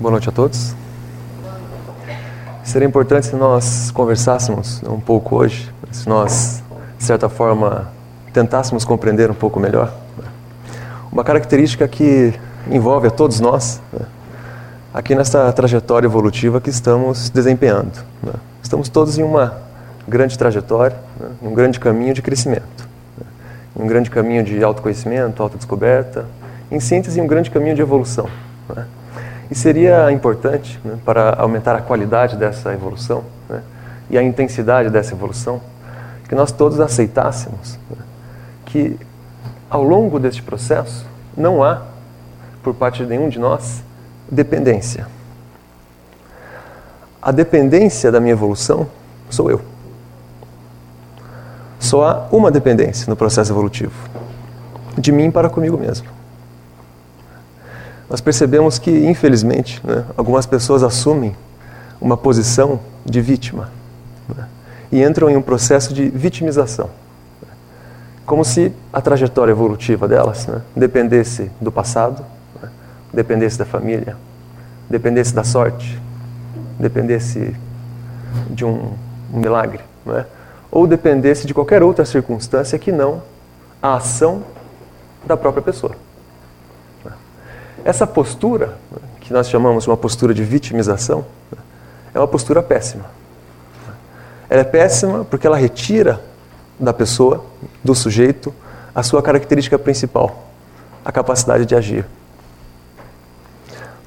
Boa noite a todos. Seria importante se nós conversássemos um pouco hoje, se nós, de certa forma, tentássemos compreender um pouco melhor. Uma característica que envolve a todos nós, né? aqui nesta trajetória evolutiva que estamos desempenhando. Né? Estamos todos em uma grande trajetória, né? um grande caminho de crescimento, né? um grande caminho de autoconhecimento, autodescoberta, em síntese, um grande caminho de evolução. E seria importante, né, para aumentar a qualidade dessa evolução né, e a intensidade dessa evolução, que nós todos aceitássemos né, que, ao longo deste processo, não há, por parte de nenhum de nós, dependência. A dependência da minha evolução sou eu. Só há uma dependência no processo evolutivo: de mim para comigo mesmo nós percebemos que, infelizmente, né, algumas pessoas assumem uma posição de vítima né, e entram em um processo de vitimização. Como se a trajetória evolutiva delas né, dependesse do passado, né, dependesse da família, dependesse da sorte, dependesse de um, um milagre, é? ou dependesse de qualquer outra circunstância que não a ação da própria pessoa. Essa postura, que nós chamamos de uma postura de vitimização, é uma postura péssima. Ela é péssima porque ela retira da pessoa, do sujeito, a sua característica principal, a capacidade de agir.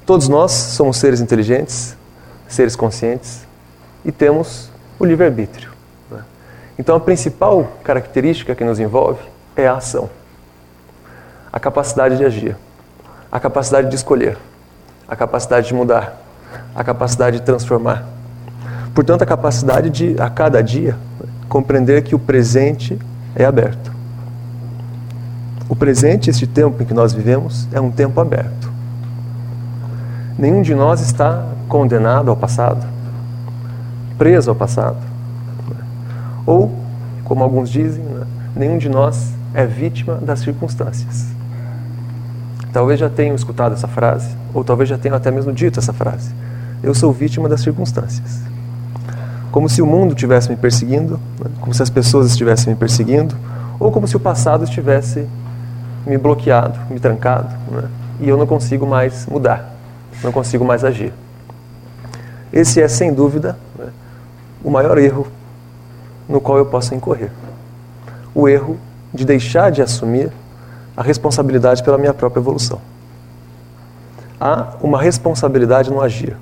Todos nós somos seres inteligentes, seres conscientes e temos o livre-arbítrio. Então, a principal característica que nos envolve é a ação, a capacidade de agir a capacidade de escolher, a capacidade de mudar, a capacidade de transformar. Portanto, a capacidade de, a cada dia, compreender que o presente é aberto. O presente, este tempo em que nós vivemos, é um tempo aberto. Nenhum de nós está condenado ao passado, preso ao passado. Ou, como alguns dizem, né, nenhum de nós é vítima das circunstâncias. Talvez já tenham escutado essa frase, ou talvez já tenham até mesmo dito essa frase. Eu sou vítima das circunstâncias. Como se o mundo estivesse me perseguindo, né? como se as pessoas estivessem me perseguindo, ou como se o passado estivesse me bloqueado, me trancado, né? e eu não consigo mais mudar, não consigo mais agir. Esse é, sem dúvida, né? o maior erro no qual eu posso incorrer. O erro de deixar de assumir a responsabilidade pela minha própria evolução. Há uma responsabilidade no agir.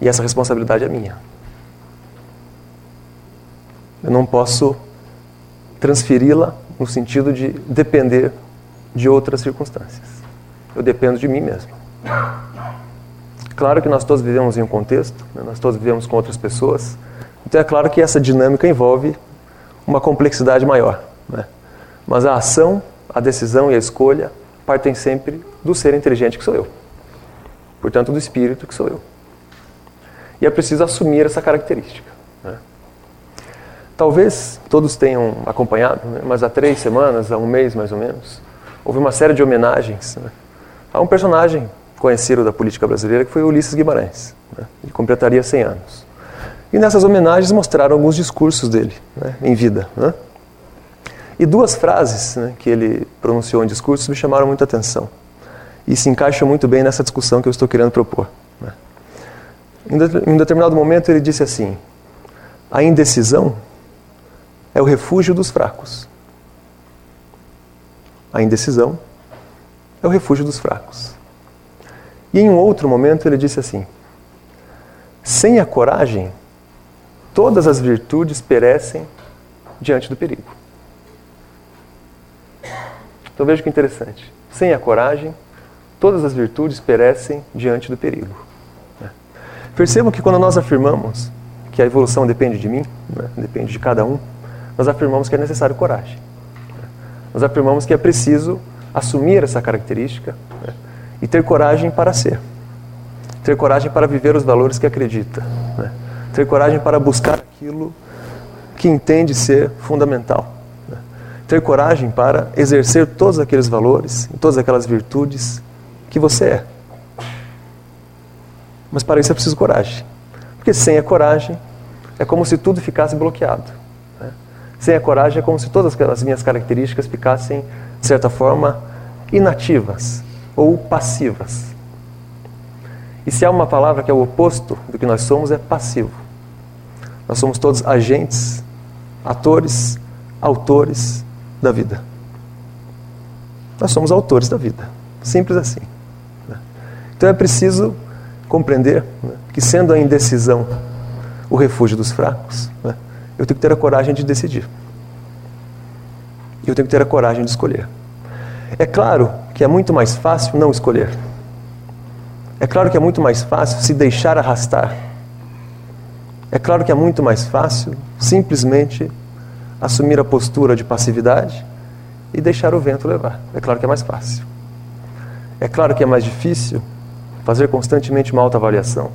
E essa responsabilidade é minha. Eu não posso transferi-la no sentido de depender de outras circunstâncias. Eu dependo de mim mesmo. Claro que nós todos vivemos em um contexto, né? nós todos vivemos com outras pessoas, então é claro que essa dinâmica envolve uma complexidade maior. Né? Mas a ação a decisão e a escolha partem sempre do ser inteligente que sou eu. Portanto, do espírito que sou eu. E é preciso assumir essa característica. Né? Talvez todos tenham acompanhado, né? mas há três semanas, há um mês mais ou menos, houve uma série de homenagens né? a um personagem conhecido da política brasileira que foi Ulisses Guimarães. Né? Ele completaria 100 anos. E nessas homenagens mostraram alguns discursos dele né? em vida. Né? E duas frases né, que ele pronunciou em discursos me chamaram muita atenção. E se encaixam muito bem nessa discussão que eu estou querendo propor. Né. Em um determinado momento ele disse assim: a indecisão é o refúgio dos fracos. A indecisão é o refúgio dos fracos. E em um outro momento ele disse assim: sem a coragem, todas as virtudes perecem diante do perigo. Então veja que interessante. Sem a coragem, todas as virtudes perecem diante do perigo. Né? Percebam que quando nós afirmamos que a evolução depende de mim, né? depende de cada um, nós afirmamos que é necessário coragem. Né? Nós afirmamos que é preciso assumir essa característica né? e ter coragem para ser. Ter coragem para viver os valores que acredita. Né? Ter coragem para buscar aquilo que entende ser fundamental ter coragem para exercer todos aqueles valores, todas aquelas virtudes que você é. Mas para isso é preciso coragem. Porque sem a coragem, é como se tudo ficasse bloqueado. Né? Sem a coragem, é como se todas as minhas características ficassem, de certa forma, inativas ou passivas. E se há uma palavra que é o oposto do que nós somos, é passivo. Nós somos todos agentes, atores, autores da vida. Nós somos autores da vida. Simples assim. Né? Então é preciso compreender né, que, sendo a indecisão o refúgio dos fracos, né, eu tenho que ter a coragem de decidir. Eu tenho que ter a coragem de escolher. É claro que é muito mais fácil não escolher. É claro que é muito mais fácil se deixar arrastar. É claro que é muito mais fácil simplesmente assumir a postura de passividade e deixar o vento levar. É claro que é mais fácil. É claro que é mais difícil fazer constantemente uma autoavaliação.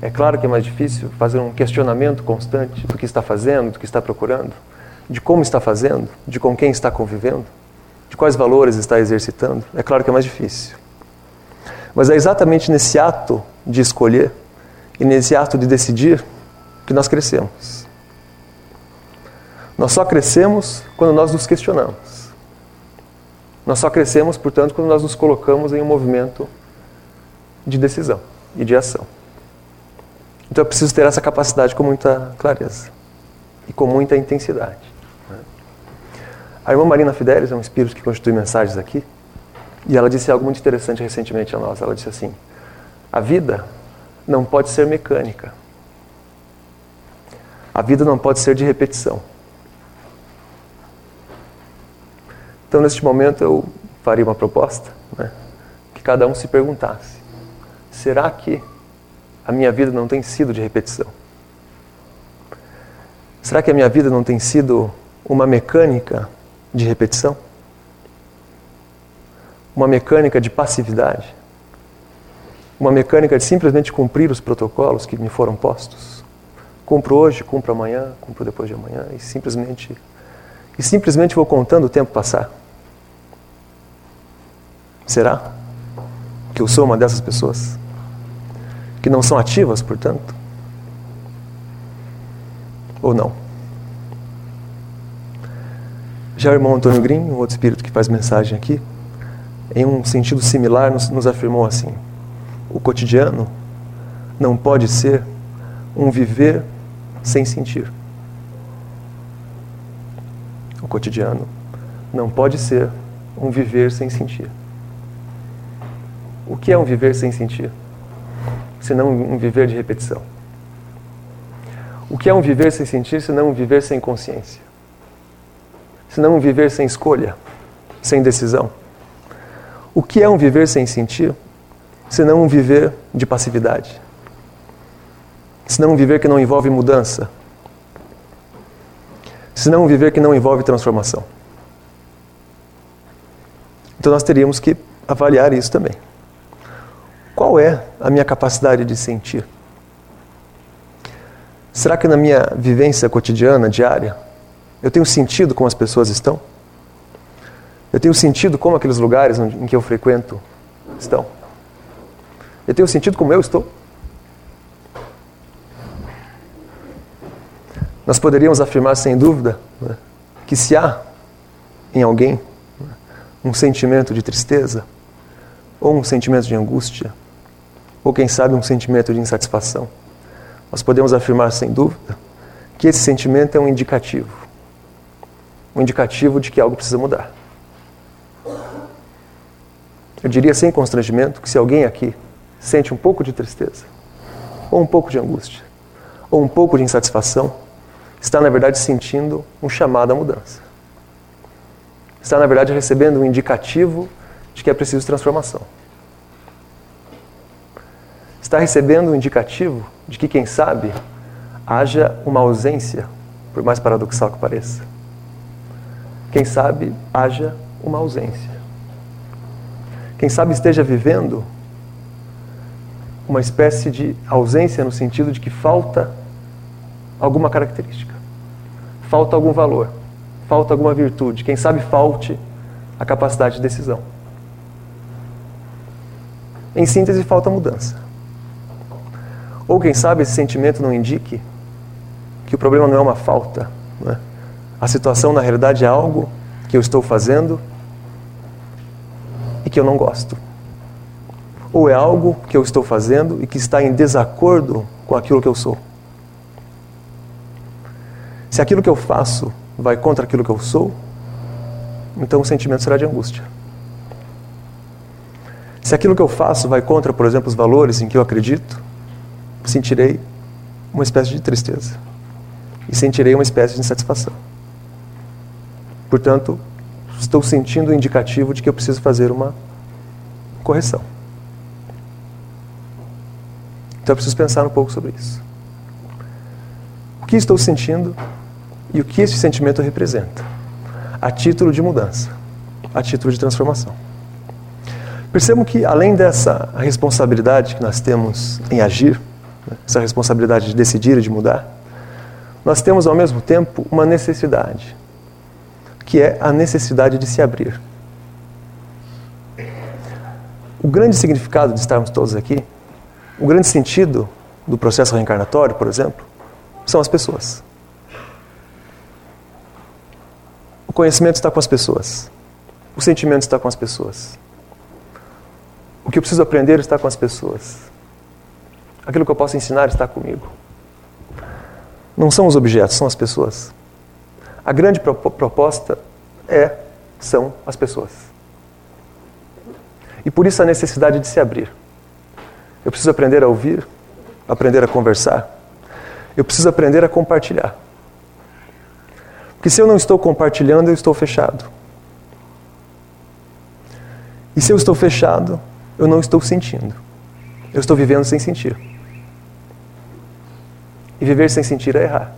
É claro que é mais difícil fazer um questionamento constante do que está fazendo, do que está procurando, de como está fazendo, de com quem está convivendo, de quais valores está exercitando. É claro que é mais difícil. Mas é exatamente nesse ato de escolher e nesse ato de decidir que nós crescemos. Nós só crescemos quando nós nos questionamos. Nós só crescemos, portanto, quando nós nos colocamos em um movimento de decisão e de ação. Então é preciso ter essa capacidade com muita clareza e com muita intensidade. Né? A irmã Marina Fidelis é um espírito que constitui mensagens aqui e ela disse algo muito interessante recentemente a nós. Ela disse assim: a vida não pode ser mecânica. A vida não pode ser de repetição. Então, neste momento, eu faria uma proposta, né, que cada um se perguntasse: será que a minha vida não tem sido de repetição? Será que a minha vida não tem sido uma mecânica de repetição? Uma mecânica de passividade? Uma mecânica de simplesmente cumprir os protocolos que me foram postos? Cumpro hoje, cumpro amanhã, cumpro depois de amanhã e simplesmente e simplesmente vou contando o tempo passar? Será que eu sou uma dessas pessoas? Que não são ativas, portanto? Ou não? Já o irmão Antônio Green, um outro espírito que faz mensagem aqui, em um sentido similar, nos, nos afirmou assim: o cotidiano não pode ser um viver sem sentir. O cotidiano não pode ser um viver sem sentir. O que é um viver sem sentir? Senão um viver de repetição. O que é um viver sem sentir, senão um viver sem consciência? Senão um viver sem escolha, sem decisão? O que é um viver sem sentir, senão um viver de passividade? Senão um viver que não envolve mudança, senão um viver que não envolve transformação. Então nós teríamos que avaliar isso também. Qual é a minha capacidade de sentir? Será que na minha vivência cotidiana, diária, eu tenho sentido como as pessoas estão? Eu tenho sentido como aqueles lugares em que eu frequento estão? Eu tenho sentido como eu estou? Nós poderíamos afirmar sem dúvida né, que se há em alguém né, um sentimento de tristeza, ou um sentimento de angústia, ou quem sabe um sentimento de insatisfação, nós podemos afirmar sem dúvida que esse sentimento é um indicativo um indicativo de que algo precisa mudar. Eu diria sem constrangimento que se alguém aqui sente um pouco de tristeza, ou um pouco de angústia, ou um pouco de insatisfação, está, na verdade, sentindo um chamado à mudança. Está, na verdade, recebendo um indicativo de que é preciso transformação. Está recebendo um indicativo de que, quem sabe, haja uma ausência, por mais paradoxal que pareça. Quem sabe, haja uma ausência. Quem sabe esteja vivendo uma espécie de ausência no sentido de que falta alguma característica, falta algum valor, falta alguma virtude. Quem sabe falte a capacidade de decisão. Em síntese, falta mudança. Ou quem sabe esse sentimento não indique que o problema não é uma falta. Não é? A situação na realidade é algo que eu estou fazendo e que eu não gosto. Ou é algo que eu estou fazendo e que está em desacordo com aquilo que eu sou. Se aquilo que eu faço vai contra aquilo que eu sou, então o sentimento será de angústia. Se aquilo que eu faço vai contra, por exemplo, os valores em que eu acredito, sentirei uma espécie de tristeza e sentirei uma espécie de insatisfação. Portanto, estou sentindo o indicativo de que eu preciso fazer uma correção. Então eu preciso pensar um pouco sobre isso. O que estou sentindo e o que esse sentimento representa? A título de mudança, a título de transformação. Percebam que, além dessa responsabilidade que nós temos em agir, né, essa responsabilidade de decidir e de mudar, nós temos ao mesmo tempo uma necessidade, que é a necessidade de se abrir. O grande significado de estarmos todos aqui, o grande sentido do processo reencarnatório, por exemplo, são as pessoas. O conhecimento está com as pessoas. O sentimento está com as pessoas. O que eu preciso aprender está com as pessoas. Aquilo que eu posso ensinar está comigo. Não são os objetos, são as pessoas. A grande proposta é, são as pessoas. E por isso a necessidade de se abrir. Eu preciso aprender a ouvir, aprender a conversar. Eu preciso aprender a compartilhar. Porque se eu não estou compartilhando, eu estou fechado. E se eu estou fechado, eu não estou sentindo. Eu estou vivendo sem sentir. E viver sem sentir é errar.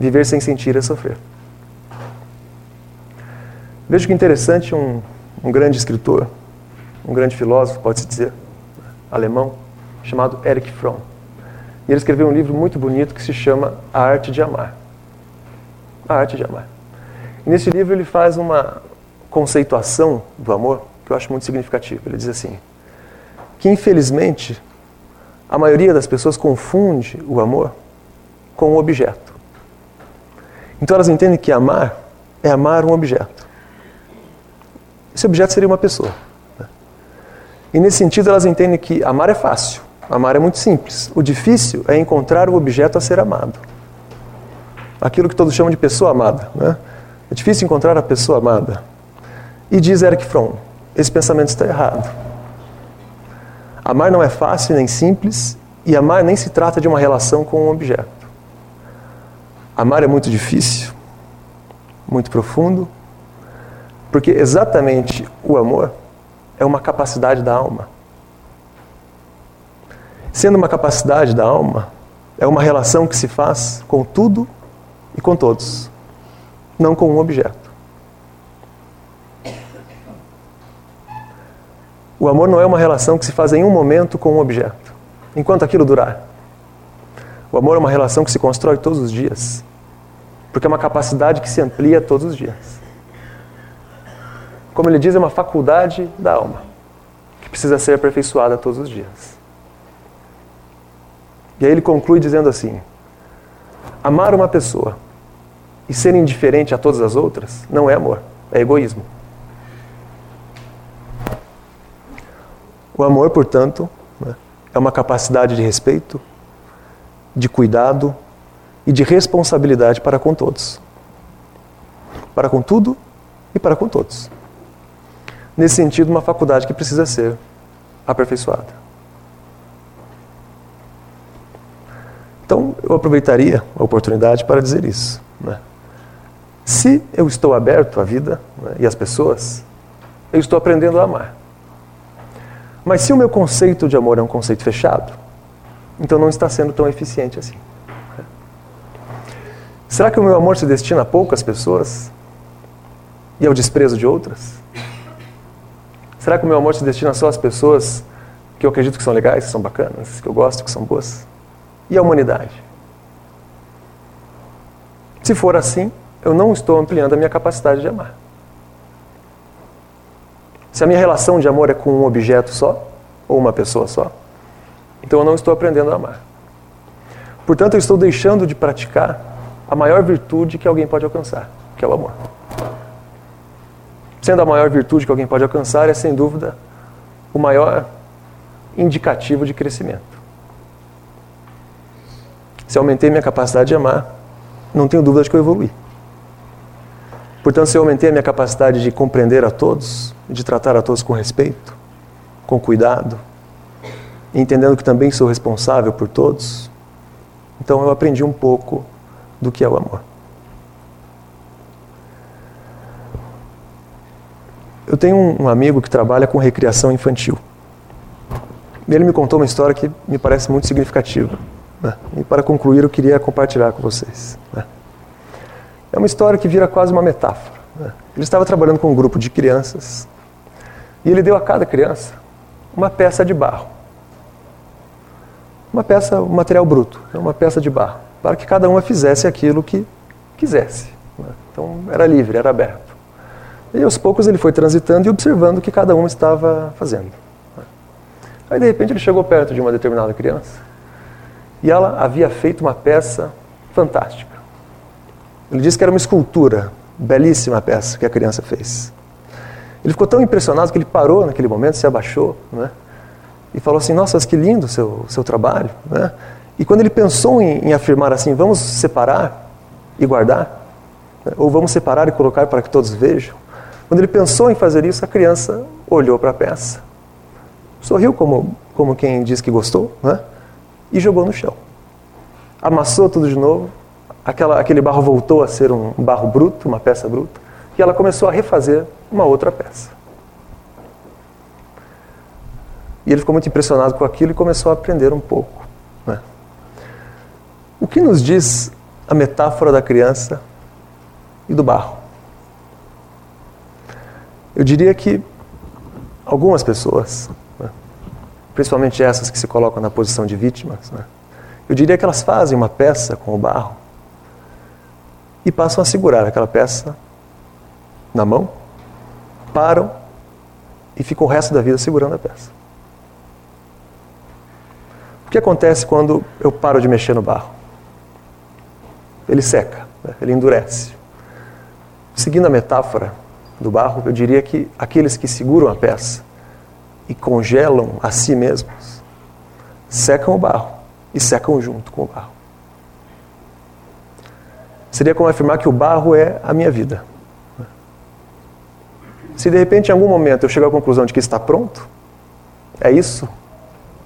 Viver sem sentir é sofrer. Veja que interessante um, um grande escritor, um grande filósofo, pode-se dizer, alemão, chamado Erich Fromm. E ele escreveu um livro muito bonito que se chama A Arte de Amar. A Arte de Amar. E nesse livro ele faz uma conceituação do amor que eu acho muito significativo. Ele diz assim: que infelizmente a maioria das pessoas confunde o amor com o objeto. Então elas entendem que amar é amar um objeto. Esse objeto seria uma pessoa. Né? E nesse sentido elas entendem que amar é fácil, amar é muito simples. O difícil é encontrar o objeto a ser amado. Aquilo que todos chamam de pessoa amada. Né? É difícil encontrar a pessoa amada. E diz Eric Fromm, esse pensamento está errado. Amar não é fácil nem simples, e amar nem se trata de uma relação com um objeto. Amar é muito difícil, muito profundo, porque exatamente o amor é uma capacidade da alma. Sendo uma capacidade da alma, é uma relação que se faz com tudo e com todos, não com um objeto. O amor não é uma relação que se faz em um momento com um objeto, enquanto aquilo durar. O amor é uma relação que se constrói todos os dias, porque é uma capacidade que se amplia todos os dias. Como ele diz, é uma faculdade da alma, que precisa ser aperfeiçoada todos os dias. E aí ele conclui dizendo assim: amar uma pessoa e ser indiferente a todas as outras não é amor, é egoísmo. O amor, portanto, né, é uma capacidade de respeito, de cuidado e de responsabilidade para com todos. Para com tudo e para com todos. Nesse sentido, uma faculdade que precisa ser aperfeiçoada. Então, eu aproveitaria a oportunidade para dizer isso. Né? Se eu estou aberto à vida né, e às pessoas, eu estou aprendendo a amar. Mas se o meu conceito de amor é um conceito fechado, então não está sendo tão eficiente assim. Será que o meu amor se destina a poucas pessoas e ao desprezo de outras? Será que o meu amor se destina só às pessoas que eu acredito que são legais, que são bacanas, que eu gosto, que são boas? E a humanidade? Se for assim, eu não estou ampliando a minha capacidade de amar. Se a minha relação de amor é com um objeto só, ou uma pessoa só, Então eu não estou aprendendo a amar. Portanto, eu estou deixando de praticar a maior virtude que alguém pode alcançar, que é o amor. Sendo a maior virtude que alguém pode alcançar, é sem dúvida o maior indicativo de crescimento. Se aumentei minha capacidade de amar, não tenho dúvida de que eu evolui. Portanto, se eu aumentei a minha capacidade de compreender a todos, de tratar a todos com respeito, com cuidado, entendendo que também sou responsável por todos, então eu aprendi um pouco do que é o amor. Eu tenho um amigo que trabalha com recreação infantil. Ele me contou uma história que me parece muito significativa. Né? E para concluir, eu queria compartilhar com vocês. Né? É uma história que vira quase uma metáfora. Né? Ele estava trabalhando com um grupo de crianças e ele deu a cada criança uma peça de barro. Uma peça, um material bruto, uma peça de barro, para que cada uma fizesse aquilo que quisesse. Então era livre, era aberto. E aos poucos ele foi transitando e observando o que cada um estava fazendo. Aí de repente ele chegou perto de uma determinada criança e ela havia feito uma peça fantástica. Ele disse que era uma escultura, belíssima peça que a criança fez. Ele ficou tão impressionado que ele parou naquele momento, se abaixou, né? E falou assim: Nossa, que lindo seu, seu trabalho, né? E quando ele pensou em, em afirmar assim, vamos separar e guardar, né? ou vamos separar e colocar para que todos vejam, quando ele pensou em fazer isso, a criança olhou para a peça, sorriu como, como quem diz que gostou, né? E jogou no chão. Amassou tudo de novo, aquela, aquele barro voltou a ser um barro bruto, uma peça bruta, e ela começou a refazer uma outra peça. E ele ficou muito impressionado com aquilo e começou a aprender um pouco. Né? O que nos diz a metáfora da criança e do barro? Eu diria que algumas pessoas, principalmente essas que se colocam na posição de vítimas, né, eu diria que elas fazem uma peça com o barro e passam a segurar aquela peça na mão, param e ficam o resto da vida segurando a peça. O que acontece quando eu paro de mexer no barro? Ele seca, né, ele endurece. Seguindo a metáfora, do barro, eu diria que aqueles que seguram a peça e congelam a si mesmos secam o barro e secam junto com o barro. Seria como afirmar que o barro é a minha vida. Se de repente em algum momento eu chegar à conclusão de que está pronto, é isso,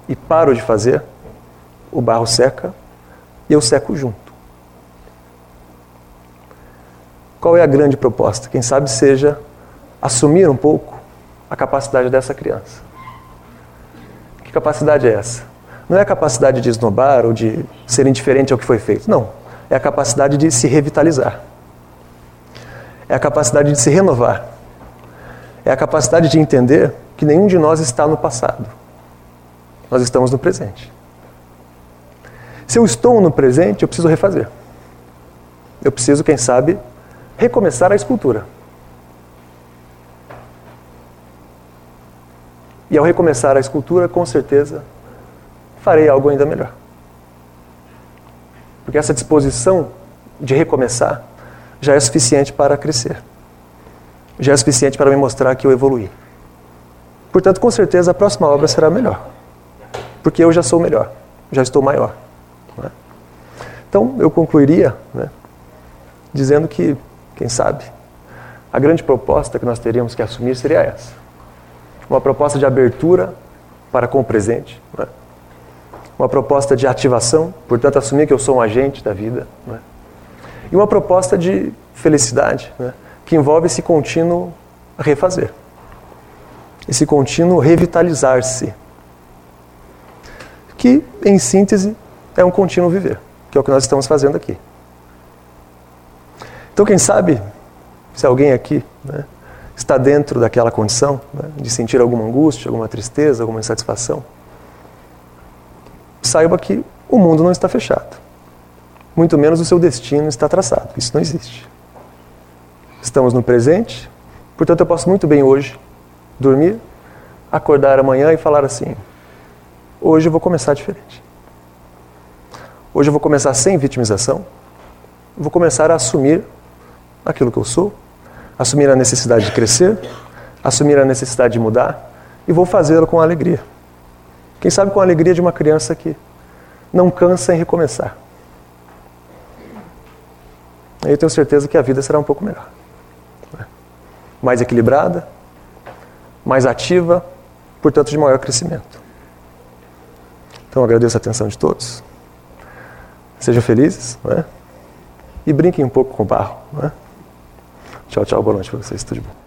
e paro de fazer, o barro seca e eu seco junto. Qual é a grande proposta? Quem sabe seja assumir um pouco a capacidade dessa criança. Que capacidade é essa? Não é a capacidade de esnobar ou de ser indiferente ao que foi feito. Não. É a capacidade de se revitalizar. É a capacidade de se renovar. É a capacidade de entender que nenhum de nós está no passado. Nós estamos no presente. Se eu estou no presente, eu preciso refazer. Eu preciso, quem sabe, recomeçar a escultura. E ao recomeçar a escultura, com certeza, farei algo ainda melhor. Porque essa disposição de recomeçar já é suficiente para crescer. Já é suficiente para me mostrar que eu evoluí. Portanto, com certeza, a próxima obra será melhor. Porque eu já sou melhor, já estou maior. É? Então, eu concluiria né, dizendo que, quem sabe, a grande proposta que nós teríamos que assumir seria essa uma proposta de abertura para com o presente, é? uma proposta de ativação, portanto, assumir que eu sou um agente da vida, é? e uma proposta de felicidade, é? que envolve esse contínuo refazer, esse contínuo revitalizar-se, que, em síntese, é um contínuo viver, que é o que nós estamos fazendo aqui. Então, quem sabe, se alguém aqui né, está dentro daquela condição né, de sentir alguma angústia, alguma tristeza, alguma insatisfação, saiba que o mundo não está fechado. Muito menos o seu destino está traçado. Isso não existe. Estamos no presente, portanto eu posso muito bem hoje dormir, acordar amanhã e falar assim: hoje eu vou começar diferente. Hoje eu vou começar sem vitimização, vou começar a assumir aquilo que eu sou, assumir a necessidade de crescer, assumir a necessidade de mudar e vou fazê-lo com alegria. Quem sabe com a alegria de uma criança que não cansa em recomeçar. Aí eu tenho certeza que a vida será um pouco melhor. Mais equilibrada, mais ativa, portanto de maior crescimento. Então agradeço a atenção de todos. Sejam felizes não é? e brinquem um pouco com o barro. Não é? Tchau, tchau, boa noite para vocês, tudo de bom.